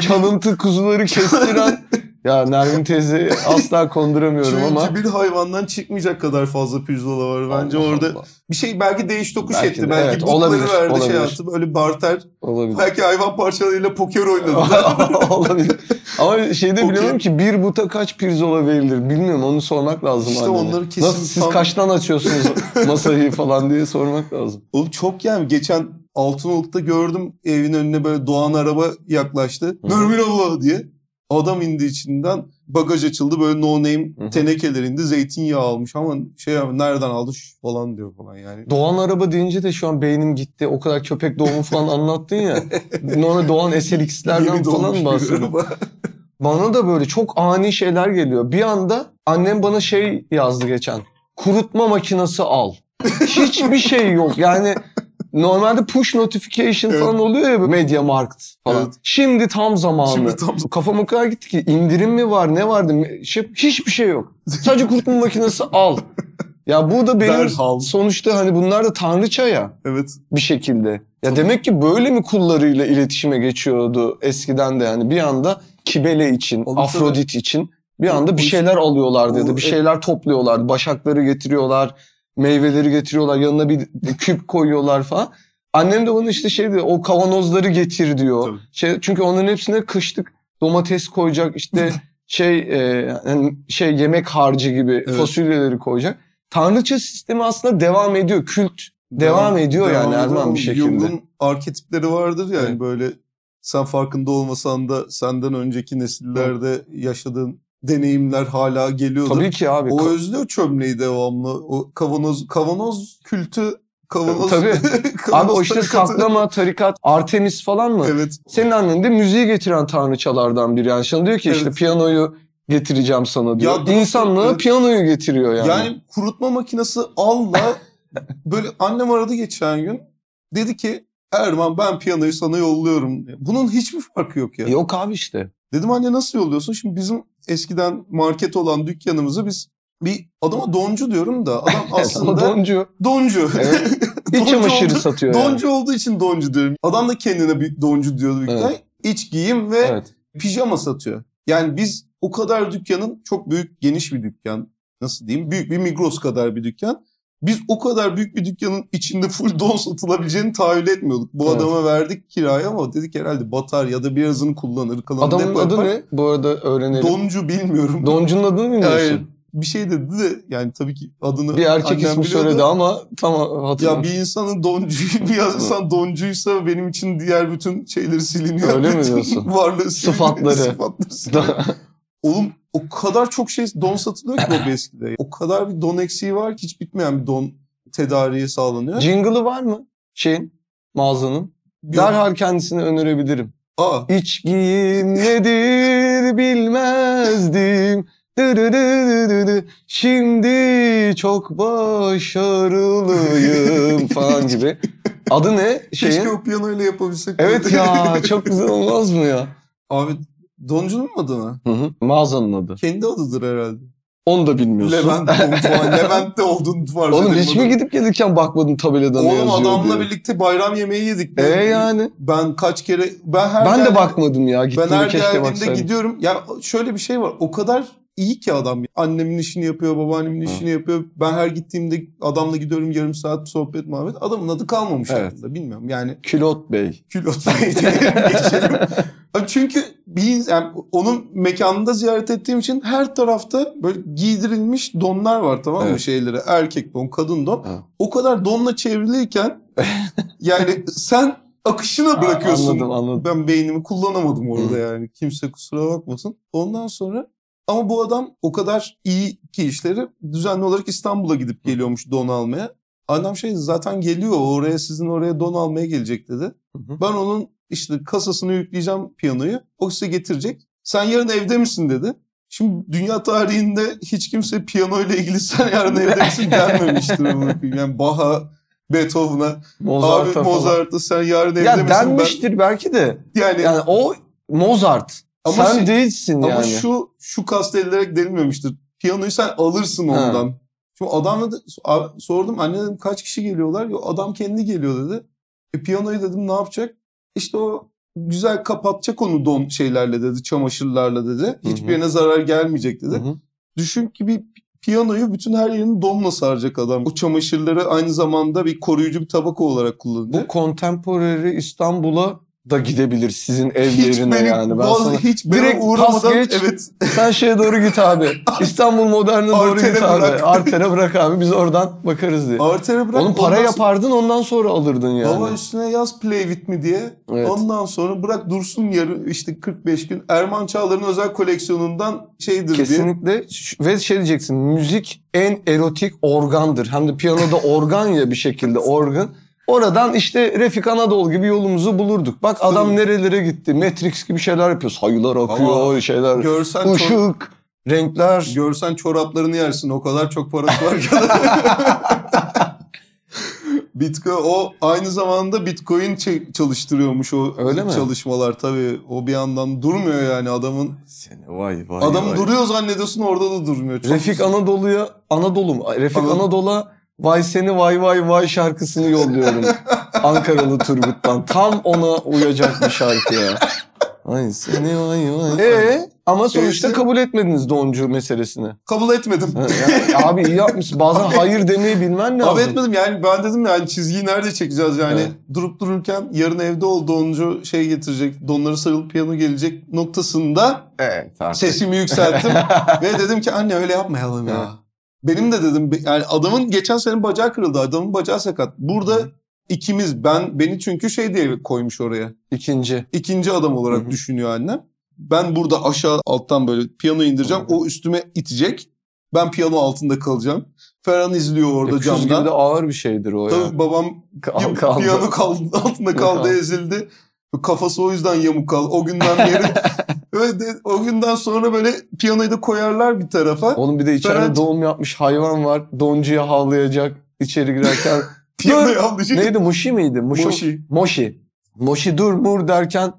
Çalıntı kuzuları kestiren ya Nermin teyze asla konduramıyorum Çünkü ama bir hayvandan çıkmayacak kadar fazla pirzola var. Bence Allah orada Allah. bir şey belki değiş tokuş Belki etti. de, belki evet, olabilir, verdi şey olabilir. yaptı. Böyle barter. olabilir. Belki hayvan parçalarıyla poker oynadı. olabilir. Ama şeyde Okey. bilmiyorum ki bir buta kaç pirzola verilir bilmiyorum onu sormak lazım İşte annene. onları kesin Nasıl siz tam- kaçtan açıyorsunuz masayı falan diye sormak lazım. Oğlum çok yani geçen Altınoluk'ta gördüm evin önüne böyle Doğan araba yaklaştı. Hı. Nermin abla diye. Adam indi içinden. Bagaj açıldı böyle no name Hı hı. tenekeler indi. Zeytinyağı almış ama şey nereden aldı falan diyor falan yani. Doğan araba deyince de şu an beynim gitti. O kadar köpek doğumu falan anlattın ya. Normal Doğan SLX'lerden falan bahsediyorum. Bana da böyle çok ani şeyler geliyor. Bir anda annem bana şey yazdı geçen. Kurutma makinesi al. Hiçbir şey yok. Yani normalde push notification Evet. falan oluyor ya Media Markt falan. Evet. Şimdi tam zamanı. Şimdi tam Kafam o kadar gitti ki indirim mi var ne vardı şey, hiçbir şey yok. Sadece kurutma makinesi al. Ya bu da benim Derhal. sonuçta hani bunlar da tanrıça ya evet. bir şekilde. Ya Tabii. demek ki böyle mi kullarıyla iletişime geçiyordu eskiden de yani bir anda Kibele için, Tabii, Afrodit için bir anda bir şeyler alıyorlardı ya da bir şeyler topluyorlardı. Başakları getiriyorlar, meyveleri getiriyorlar, yanına bir küp koyuyorlar falan. Annem de bana işte şey diyor, o kavanozları getir diyor. Tabii. Şey, çünkü onların hepsine kışlık domates koyacak işte şey e, yani şey yemek harcı gibi Evet. fasulyeleri koyacak. Tanrıça sistemi aslında devam ediyor. Kült Devam ediyor yani Erman bir şekilde. Jung'un arketipleri vardır yani Evet. böyle sen farkında olmasan da senden önceki nesillerde yaşadığın deneyimler hala geliyordur. Tabii ki abi. O özlüyor çömleği devamlı. O kavanoz kavanoz kültü kavanoz Tabii. kavanoz abi o işte tarikatı. saklama, tarikat, Artemis falan mı? Evet. Senin annen de müziği getiren tanrıçalardan biri. Yani sana diyor ki işte Evet. piyanoyu getireceğim sana diyor. Ya İnsanlığa evet. piyanoyu getiriyor yani. Yani. kurutma makinesi alla böyle annem aradı geçen gün. Dedi ki Erman ben piyanoyu sana yolluyorum. Bunun hiçbir farkı yok ya. Yok abi işte. Dedim anne nasıl yolluyorsun? Şimdi bizim eskiden market olan dükkanımızı biz bir adama doncu diyorum da adam aslında doncu. doncu. Evet. İç çamaşırı oldu- satıyor yani. Doncu olduğu için doncu diyorum. Adam da kendine bir doncu diyordu büyük Evet. İç giyim ve Evet. pijama satıyor. Yani biz o kadar dükkanın çok büyük geniş bir dükkan. Nasıl diyeyim? Büyük bir Migros kadar bir dükkan. Biz o kadar büyük bir dükkanın içinde full don satılabileceğini tahayyül etmiyorduk. Bu Evet. adama verdik kiraya ama dedik herhalde batar ya da birazını kullanır. Kalanını Adamın depo adı yapar. ne? Bu arada öğrenelim. Doncu bilmiyorum. Doncunun adını bilmiyorsun. Hayır. Bir şey dedi de yani tabii ki adını Bir erkek ismi söyledi ama tamam Ya hatırlamıyorum. bir insanın doncu, bir insan doncuysa benim için diğer bütün şeyleri siliniyor. Öyle mi diyorsun? Varlığı siliniyor. Sıfatları. Sıfatları siliniyor. Oğlum o kadar çok şey don satılıyor ki o eskide. O kadar bir don eksiği var ki hiç bitmeyen bir don tedariği sağlanıyor. Jingle'ı var mı? Şeyin, mağazanın. Yok. Derhal kendisini önerebilirim. Aa, İç giyim nedir bilmezdim. Şimdi çok başarılıyım falan gibi. Adı ne keşke şeyin? o piyanoyla yapabilsek. Evet ya çok güzel olmaz mı ya? Abi Doncunun mu adı mı? Hı hı. Mağazanın adı. Kendi adıdır herhalde. Onu da bilmiyorsun. Levent falan. Levent'te olduğunu farz Oğlum hiç mi gidip gelirken bakmadın tabelada ne Oğlum yazıyor adamla diye. birlikte bayram yemeği yedik. E Ben- yani. Ben kaç kere ben her Ben de geldiğimde- bakmadım ya. Ben Gittiğimde her keşke geldiğimde baksaydım. gidiyorum. Ya şöyle bir şey var. O kadar iyi ki adam. Annemin işini yapıyor, babaannemin işini yapıyor. Ben her gittiğimde adamla gidiyorum yarım saat sohbet muhabbet. Adamın adı kalmamış Evet. aklımda. Bilmiyorum yani Külot Bey. külot bey diye geçelim. Çünkü bir yani onun mekanında ziyaret ettiğim için her tarafta böyle giydirilmiş donlar var tamam mı Evet. şeylere. Erkek don, kadın don. Ha. O kadar donla çevriliyken yani sen akışına bırakıyorsun. Anladım anladım. Ben beynimi kullanamadım orada yani. Kimse kusura bakmasın. Ondan sonra ama bu adam o kadar iyi ki işleri düzenli olarak İstanbul'a gidip geliyormuş don almaya. Adam şey zaten geliyor oraya sizin oraya don almaya gelecek dedi. Hı hı. Ben onun işte kasasını yükleyeceğim piyanoyu. O size getirecek. Sen yarın evde misin dedi. Şimdi dünya tarihinde hiç kimse piyano ile ilgili sen yarın evde misin denmemiştir. Yani Baha, Beethoven'a. Mozart'a Abi. Mozart'ı sen yarın evde Ya misin? denmiştir belki de. Ben, yani, Yani o Mozart. Ama Sen şey- değilsin ama yani. şu şu kast edilerek denilmemiştir. Piyanoyu sen alırsın Ha. ondan. Şimdi adamla da sordum anne dedim kaç kişi geliyorlar? Yo, adam kendi geliyor dedi. E piyanoyu dedim ne yapacak? İşte o güzel kapatacak onu don şeylerle dedi, çamaşırlarla dedi. Hiçbirine zarar gelmeyecek dedi. Hı hı. Düşün ki bir piyanoyu bütün her yerini donla saracak adam. O çamaşırları aynı zamanda bir koruyucu bir tabaka olarak kullanıyor. Bu contemporary İstanbul'a da gidebilir sizin ev hiç yerine benim, yani. Ben sana... hiç Direkt uğramadan geç. evet Sen şeye doğru git abi. İstanbul Modern'e doğru git abi. bırak. Arter'e bırak abi biz oradan bakarız diye. artere bırak. Onun para ondan yapardın ondan sonra alırdın yani. Baba üstüne yaz play with me diye. Evet. Ondan sonra bırak dursun yarı işte 45 gün. Erman Çağlar'ın özel koleksiyonundan şeydir diye. Kesinlikle ve şey diyeceksin müzik en erotik organdır. Hem de piyanoda organ ya bir şekilde organ. Oradan işte Refik Anadolu gibi yolumuzu bulurduk. Bak adam nerelere gitti. Matrix gibi şeyler yapıyor. Sayılar akıyor, Ama şeyler. Görsen, çor- ışık, renkler. görsen çoraplarını yersin. O kadar çok parası var ki. Bitcoin o aynı zamanda Bitcoin çalıştırıyormuş o Öyle mi? çalışmalar tabii. O bir yandan durmuyor yani adamın. Seni vay vay Adam vay. duruyor zannediyorsun orada da durmuyor. Çok Refik Anadolu'ya Anadolu mu? Refik Anadolu. Anadolu'ya Vay seni vay vay vay şarkısını yolluyorum. Ankaralı Turgut'tan. Tam ona uyacak bir şarkı ya. Ay seni vay vay. Ee, ama sonuçta Neyse. kabul etmediniz doncu meselesini. kabul etmedim. Ha, ya, abi iyi yapmışsın. Bazen hayır demeyi bilmen lazım. Abi etmedim yani ben dedim yani çizgiyi nerede çekeceğiz yani Evet. durup dururken yarın evde ol doncu şey getirecek donları sarılıp piyano gelecek noktasında Evet artık. sesimi yükselttim ve dedim ki anne öyle yapmayalım ya. Benim de dedim yani adamın geçen sene bacağı kırıldı adamın bacağı sakat. Burada Hı. ikimiz ben beni çünkü şey diye koymuş oraya. İkinci. İkinci adam olarak Hı hı. düşünüyor annem. Ben burada aşağı alttan böyle piyano indireceğim. Hı hı. O üstüme itecek. Ben piyano altında kalacağım. Ferhan izliyor orada Öküz gibi camdan. de ağır bir şeydir o ya. Tabii babam Kal- kaldı. piyano kaldı, altında Kaldı. ezildi. Kafası o yüzden yamuk kaldı. O günden beri öyle de, o günden sonra böyle piyanoyu da koyarlar bir tarafa. Onun bir de içeride Ferhat- doğum yapmış hayvan var. Doncuya havlayacak içeri girerken. Piyanoyu Dur. alacak. Neydi? Muşi miydi? Muşi. Moşi. Moşi. Moşi dur mur derken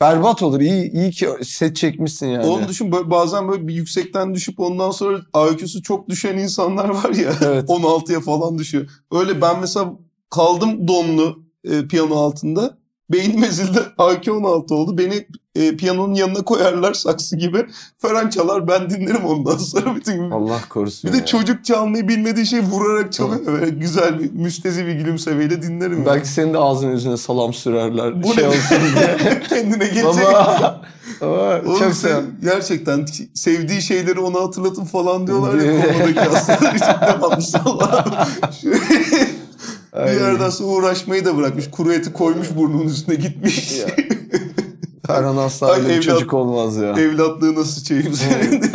berbat olur. İyi, iyi ki set çekmişsin yani. Onu düşün böyle bazen böyle bir yüksekten düşüp ondan sonra IQ'su çok düşen insanlar var ya. Evet. 16'ya falan düşüyor. Öyle ben mesela kaldım donlu e, piyano altında. Beynim ezildi. IQ 16 oldu. Beni e, piyanonun yanına koyarlar saksı gibi. Ferhan çalar ben dinlerim ondan sonra bütün gün. Allah korusun. Bir de ya. çocuk çalmayı bilmediği şey vurarak çalıyor. Böyle güzel bir müstezi bir gülümsemeyle dinlerim. yani. Belki senin de ağzının yüzüne salam sürerler. Bu şey ne? olsun diye. Kendine gelecek. Baba. Baba, Oğlum çok sen gerçekten sevdiği şeyleri ona hatırlatın falan diyorlar ya konudaki hastalar için devamlı Allah'ım. bir yerden sonra uğraşmayı da bırakmış. Kuru eti koymuş burnunun üstüne gitmiş. Ya. Ferhan asla Ay, öyle bir evlat- çocuk olmaz ya. Evlatlığı nasıl çeyim senin.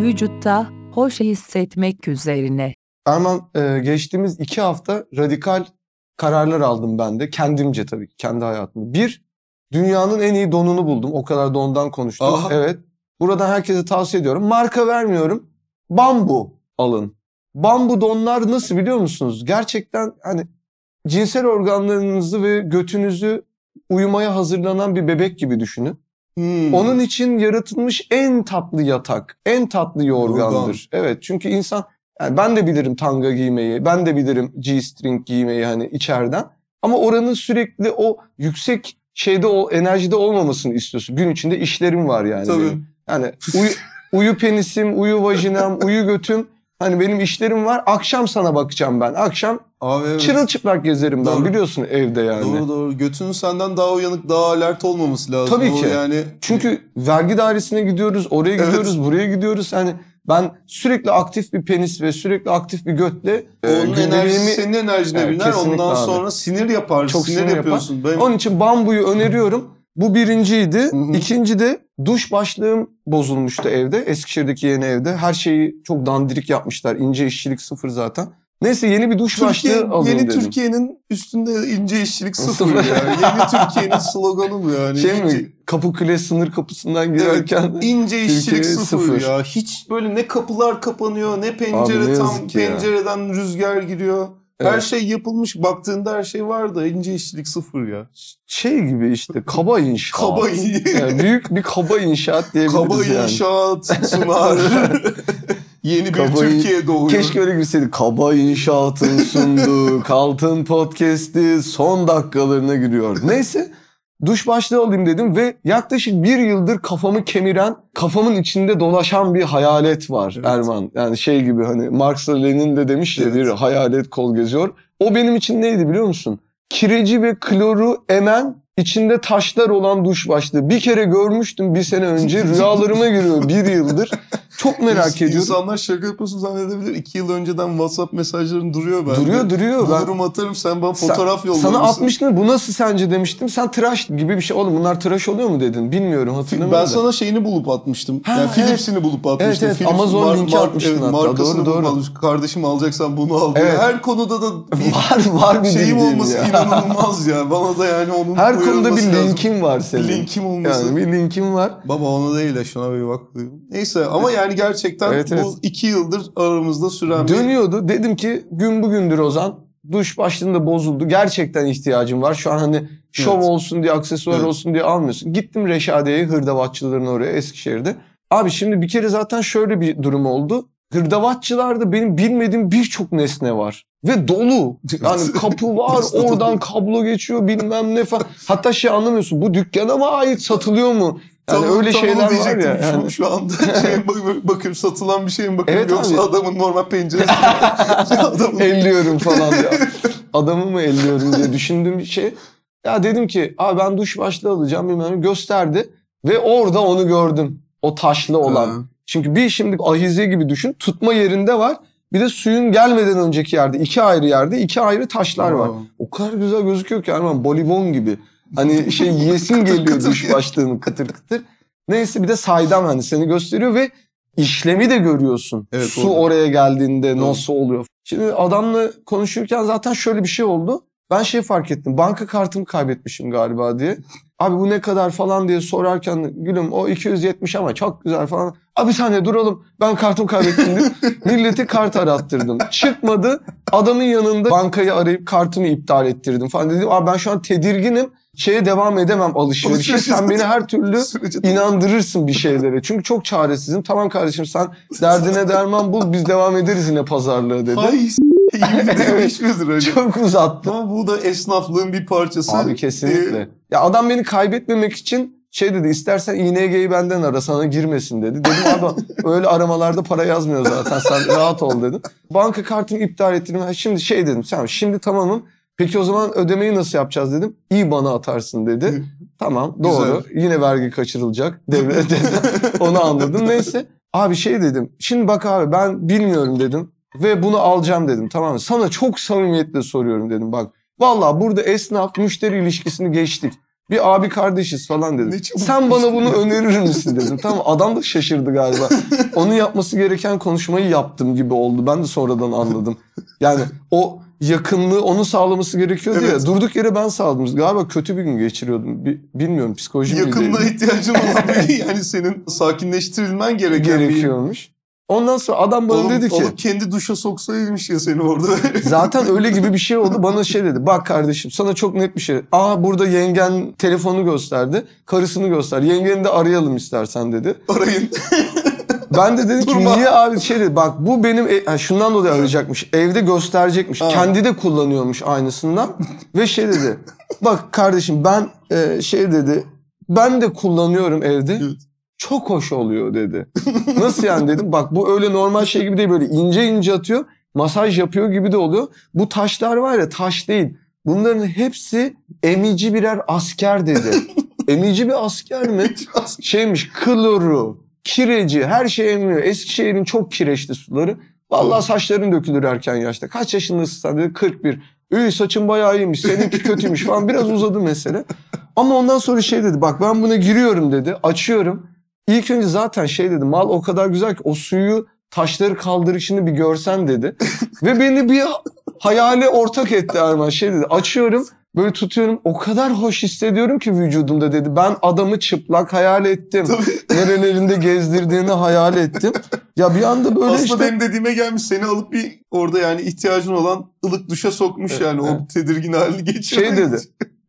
Vücutta hoş hissetmek üzerine. Erman e, geçtiğimiz iki hafta radikal kararlar aldım ben de. Kendimce tabii kendi hayatımda. Bir, dünyanın en iyi donunu buldum. O kadar dondan konuştuk. Aha. Evet. Buradan herkese tavsiye ediyorum. Marka vermiyorum. Bambu alın. Bambu donlar nasıl biliyor musunuz? Gerçekten hani cinsel organlarınızı ve götünüzü uyumaya hazırlanan bir bebek gibi düşünün. Hmm. Onun için yaratılmış en tatlı yatak, en tatlı yorgandır. Evet çünkü insan yani ben de bilirim tanga giymeyi, ben de bilirim G-string giymeyi hani içeriden. Ama oranın sürekli o yüksek şeyde o enerjide olmamasını istiyorsun. Gün içinde işlerim var yani. Tabii. benim. Yani uyu, uyu penisim, uyu vajinam, uyu götüm. Hani benim işlerim var. Akşam sana bakacağım ben. Akşam Abi evet. çırılçıplak gezerim ben Doğru. biliyorsun evde yani. Doğru doğru. Götünün senden daha uyanık, daha alert olmaması lazım. Tabii O ki. Yani Çünkü vergi dairesine gidiyoruz, oraya Evet. gidiyoruz, buraya gidiyoruz. Hani ben sürekli aktif bir penis ve sürekli aktif bir götle e, onun enerjisi gündeliğimi... senin enerjine Evet, biner. Ondan abi. sonra sinir yapar. Çok sinir, sinir yapar. yapıyorsun. Benim... Onun için bambuyu öneriyorum. Bu birinciydi. Hı hı. İkinci de duş başlığım bozulmuştu evde. Eskişehir'deki yeni evde. Her şeyi çok dandirik yapmışlar. İnce işçilik sıfır zaten. Neyse yeni bir duş başlığı Türkiye, alayım yeni dedim. Türkiye'nin üstünde ince işçilik sıfır ya. Yeni Türkiye'nin sloganı bu yani. Şey İnce- mi? Kapıkule sınır kapısından girerken İnce işçilik sıfır, sıfır. ya. Hiç böyle ne kapılar kapanıyor ne pencere Abi ne tam ki ya. pencereden rüzgar giriyor. Her Evet. şey yapılmış. Baktığında her şey var da ince işçilik sıfır ya. şey gibi işte kaba inşaat. Kaba, Yani büyük bir kaba inşaat diyebiliriz kaba yani. inşaat sunar. Yeni bir Kaba Türkiye doğuyor. Keşke öyle girseydi. Kaba İnşaat'ın sunduğu Kaltın Podcast'i son dakikalarına giriyor. Neyse duş başlığı alayım dedim ve yaklaşık bir yıldır kafamı kemiren, kafamın içinde dolaşan bir hayalet var Evet. Erman. Yani şey gibi hani Marx Lenin de demiş ya Evet. bir hayalet kol geziyor. O benim için neydi biliyor musun? Kireci ve kloru emen içinde taşlar olan duş başlığı. Bir kere görmüştüm bir sene önce rüyalarıma giriyor bir yıldır. Çok merak ediyorum. İnsanlar şaka yapıyorsun zannedebilir. İki yıl önceden WhatsApp mesajların duruyor bende. Duruyor duruyor. Ben, Bulurum atarım sen bana fotoğraf yollamışsın. sana atmıştım bu nasıl sence demiştim. Sen tıraş gibi bir şey oğlum bunlar tıraş oluyor mu dedin. Bilmiyorum hatırlamıyorum Ben da. sana şeyini bulup atmıştım. Ha, yani evet. Philips'ini bulup atmıştım. Evet, evet. Amazon linki atmıştın hatta. Markasını Doğru, doğru. atmıştım. Kardeşim alacaksan bunu al. Evet. Her konuda da bir var var bir şeyim olması ya. inanılmaz ya. Bana da yani onun Her konuda bir lazım. linkin var senin. Linkim olması. Yani bir linkin var. Baba ona değil de şuna bir bak. Neyse ama yani gerçekten Evet, evet. bu iki yıldır aramızda süren bir... Dönüyordu. Dedim ki gün bugündür Ozan. Duş başlığında bozuldu. Gerçekten ihtiyacım var. Şu an hani şov Evet. olsun diye, aksesuar Evet. olsun diye almıyorsun. Gittim Reşadiye'ye, hırdavatçıların oraya Eskişehir'de. Abi şimdi bir kere zaten şöyle bir durum oldu. Hırdavatçılarda benim bilmediğim birçok nesne var. Ve dolu. Yani kapı var, oradan kablo geçiyor bilmem ne falan. Hatta şey anlamıyorsun bu dükkana mı ait satılıyor mu? Yani Tam- öyle tam şeyler var diyecektim. ya. Şu, Yani. şu anda şeye bak- bakıyorum satılan bir şeye mi bakıyorum Evet yoksa abi. adamın normal penceresi adamın elliyorum falan diye. Adamı mı elliyorum diye düşündüğüm bir şey. Ya dedim ki abi ben duş başlığı alacağım bilmem gösterdi. Ve orada onu gördüm. O taşlı olan. Ha. Çünkü bir şimdi ahize gibi düşün. Tutma yerinde var. Bir de suyun gelmeden önceki yerde. iki ayrı yerde iki ayrı taşlar var. O kadar güzel gözüküyor ki Erman. Bolibon gibi. Hani şey yiyesin geliyor duş başlığını kıtır kıtır. Neyse bir de saydam hani seni gösteriyor ve işlemi de görüyorsun. Evet, Su orada. oraya geldiğinde Doğru. nasıl oluyor. Şimdi adamla konuşurken zaten şöyle bir şey oldu. Ben şey fark ettim. Banka kartımı kaybetmişim galiba diye. Abi bu ne kadar falan diye sorarken gülüm o 270 ama çok güzel falan. Abi saniye duralım ben kartımı kaybettim diye milleti kart arattırdım. Çıkmadı adamın yanında bankayı arayıp kartımı iptal ettirdim falan dedim. Abi ben şu an tedirginim şeye devam edemem alışverişe. Sen beni her türlü inandırırsın bir şeylere. Çünkü çok çaresizim. Tamam kardeşim sen derdine derman bul biz devam ederiz yine pazarlığı dedi. Hayır. 25 lira. Çok uzattı. Ama bu da esnaflığın bir parçası. Abi kesinlikle. Ee, ya adam beni kaybetmemek için şey dedi istersen ING'yi benden ara sana girmesin dedi. Dedim abi öyle aramalarda para yazmıyor zaten sen rahat ol dedim. Banka kartımı iptal ettirdim. Şimdi şey dedim tamam şimdi tamamım. Peki o zaman ödemeyi nasıl yapacağız dedim. İyi bana atarsın dedi. tamam doğru. Güzel. Yine vergi kaçırılacak. Devlet onu anladım. Neyse. Abi şey dedim. Şimdi bak abi ben bilmiyorum dedim. Ve bunu alacağım dedim. Tamam mı? Sana çok samimiyetle soruyorum dedim. Bak vallahi burada esnaf müşteri ilişkisini geçtik. Bir abi kardeşiz falan dedim. Sen bana bunu ya. önerir misin dedim. Tamam adam da şaşırdı galiba. Onun yapması gereken konuşmayı yaptım gibi oldu. Ben de sonradan anladım. Yani o yakınlığı onun sağlaması gerekiyordu ya. Evet. Durduk yere ben sağladım. Galiba kötü bir gün geçiriyordum. Bi- bilmiyorum psikolojim yakınlığa ihtiyacın olan yani senin sakinleştirilmen gereken gerekiyormuş. Ondan sonra adam bana Oğlum, dedi ki oğlum kendi duşa soksaymış ya seni orada. zaten öyle gibi bir şey oldu. Bana şey dedi. Bak kardeşim sana çok net bir şey. Aa burada yengen telefonu gösterdi. Karısını göster. Yengeni de arayalım istersen dedi. Arayın. Ben de dedim ki Durma. niye abi şey dedi. Bak bu benim e- ha, şundan dolayı arayacakmış. Evde gösterecekmiş. Ha. Kendi de kullanıyormuş aynısından. Ve şey dedi. Bak kardeşim ben e, şey dedi. Ben de kullanıyorum evde. Evet. Çok hoş oluyor dedi. Nasıl yani dedim. Bak bu öyle normal şey gibi değil böyle ince ince atıyor. Masaj yapıyor gibi de oluyor. Bu taşlar var ya taş değil. Bunların hepsi emici birer asker dedi. emici bir asker mi? Şeymiş kloru, kireci her şey emiyor. Eskişehir'in çok kireçli suları. Vallahi saçların dökülür erken yaşta. Kaç yaşındasın sen dedi 41. Üy saçın bayağı iyiymiş seninki kötüymüş falan biraz uzadı mesele. Ama ondan sonra şey dedi bak ben buna giriyorum dedi açıyorum. İlk önce zaten şey dedi mal o kadar güzel ki o suyu taşları kaldırışını bir görsen dedi. Ve beni bir hayale ortak etti Erman. Şey dedi açıyorum böyle tutuyorum o kadar hoş hissediyorum ki vücudumda dedi. Ben adamı çıplak hayal ettim. Nerelerinde gezdirdiğini hayal ettim. Ya bir anda böyle Aslında işte benim dediğime gelmiş seni alıp bir orada yani ihtiyacın olan ılık duşa sokmuş Evet, yani evet. o tedirgin halini geçirmek şey dedi.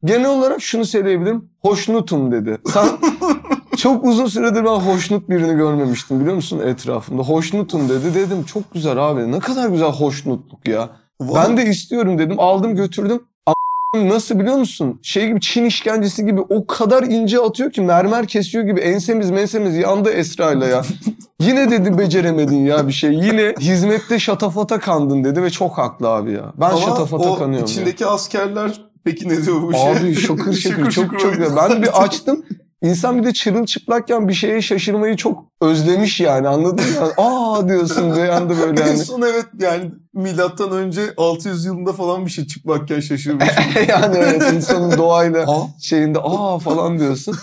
Genel olarak şunu söyleyebilirim. Hoşnutum dedi. Sen çok uzun süredir ben hoşnut birini görmemiştim biliyor musun etrafımda. Hoşnutum dedi. Dedim çok güzel abi. Ne kadar güzel hoşnutluk ya. Ben de istiyorum dedim. Aldım götürdüm. A- Nasıl biliyor musun? Şey gibi Çin işkencesi gibi o kadar ince atıyor ki mermer kesiyor gibi ensemiz mensemiz yandı Esra'yla ya. Yine dedi beceremedin ya bir şey. Yine hizmette şatafata kandın dedi ve çok haklı abi ya. Ben Ama şatafata o kanıyorum içindeki askerler peki ne diyor bu şey? Abi şakır şakır çok çok güzel. Ben bir açtım. İnsan bir de çırılçıplakken bir şeye şaşırmayı çok özlemiş yani anladın mı? Yani, Aa diyorsun bir anda böyle En yani. son evet yani milattan önce 600 yılında falan bir şey çıplakken şaşırmış. yani evet insanın doğayla şeyinde aa falan diyorsun.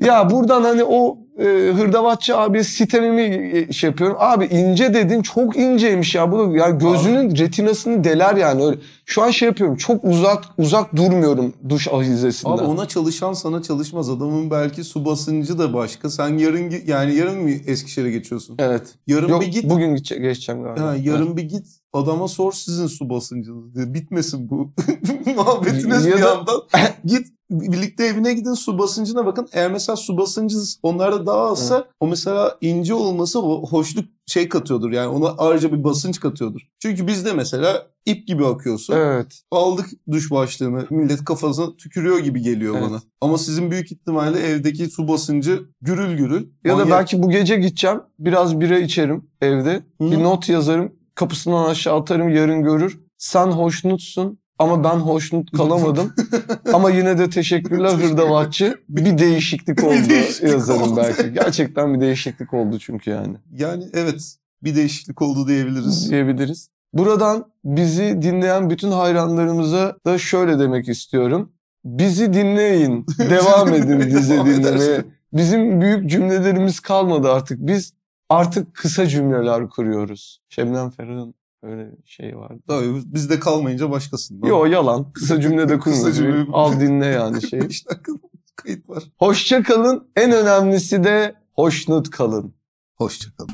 ya buradan hani o e, hırdavatçı abi sitemimi e, şey yapıyorum. Abi ince dedin çok inceymiş ya. Bu yani gözünün retinasını deler yani öyle. Şu an şey yapıyorum. Çok uzak uzak durmuyorum duş ahizesinden. Abi ona çalışan sana çalışmaz. Adamın belki su basıncı da başka. Sen yarın yani yarın mı Eskişehir'e geçiyorsun? Evet. Yarın Yok bir git. bugün geçeceğim galiba. Ha, yarın bir git adama sor sizin su basıncınız diye. Bitmesin bu muhabbetiniz bir da- yandan. Git birlikte evine gidin su basıncına bakın. Eğer mesela su basıncı onlarda daha azsa o mesela ince olması o hoşluk şey katıyordur. Yani ona ayrıca bir basınç katıyordur. Çünkü bizde mesela ip gibi akıyorsun. Evet. Aldık duş başlığını millet kafasına tükürüyor gibi geliyor Evet. bana. Ama sizin büyük ihtimalle evdeki su basıncı gürül gürül. Ya da belki bu gece gideceğim. Biraz bira içerim evde. Hı. Bir not yazarım. Kapısından aşağı atarım yarın görür. Sen hoşnutsun ama ben hoşnut kalamadım. ama yine de teşekkürler hırdavatçı. Bir değişiklik oldu değişiklik yazarım oldu. belki. Gerçekten bir değişiklik oldu çünkü yani. Yani evet bir değişiklik oldu diyebiliriz. Diyebiliriz. Buradan bizi dinleyen bütün hayranlarımıza da şöyle demek istiyorum. Bizi dinleyin. Devam edin Devam dinlemeye. Bizim büyük cümlelerimiz kalmadı artık. Biz artık kısa cümleler kuruyoruz. Şebnem Ferah'ın öyle şey vardı. Tabii bizde kalmayınca başkasında. Yo yalan. Kısa cümlede Kısa kurmuyoruz. cümle- Al dinle yani şey. 5 dakika kayıt var. Hoşça kalın. En önemlisi de hoşnut kalın. Hoşçakalın.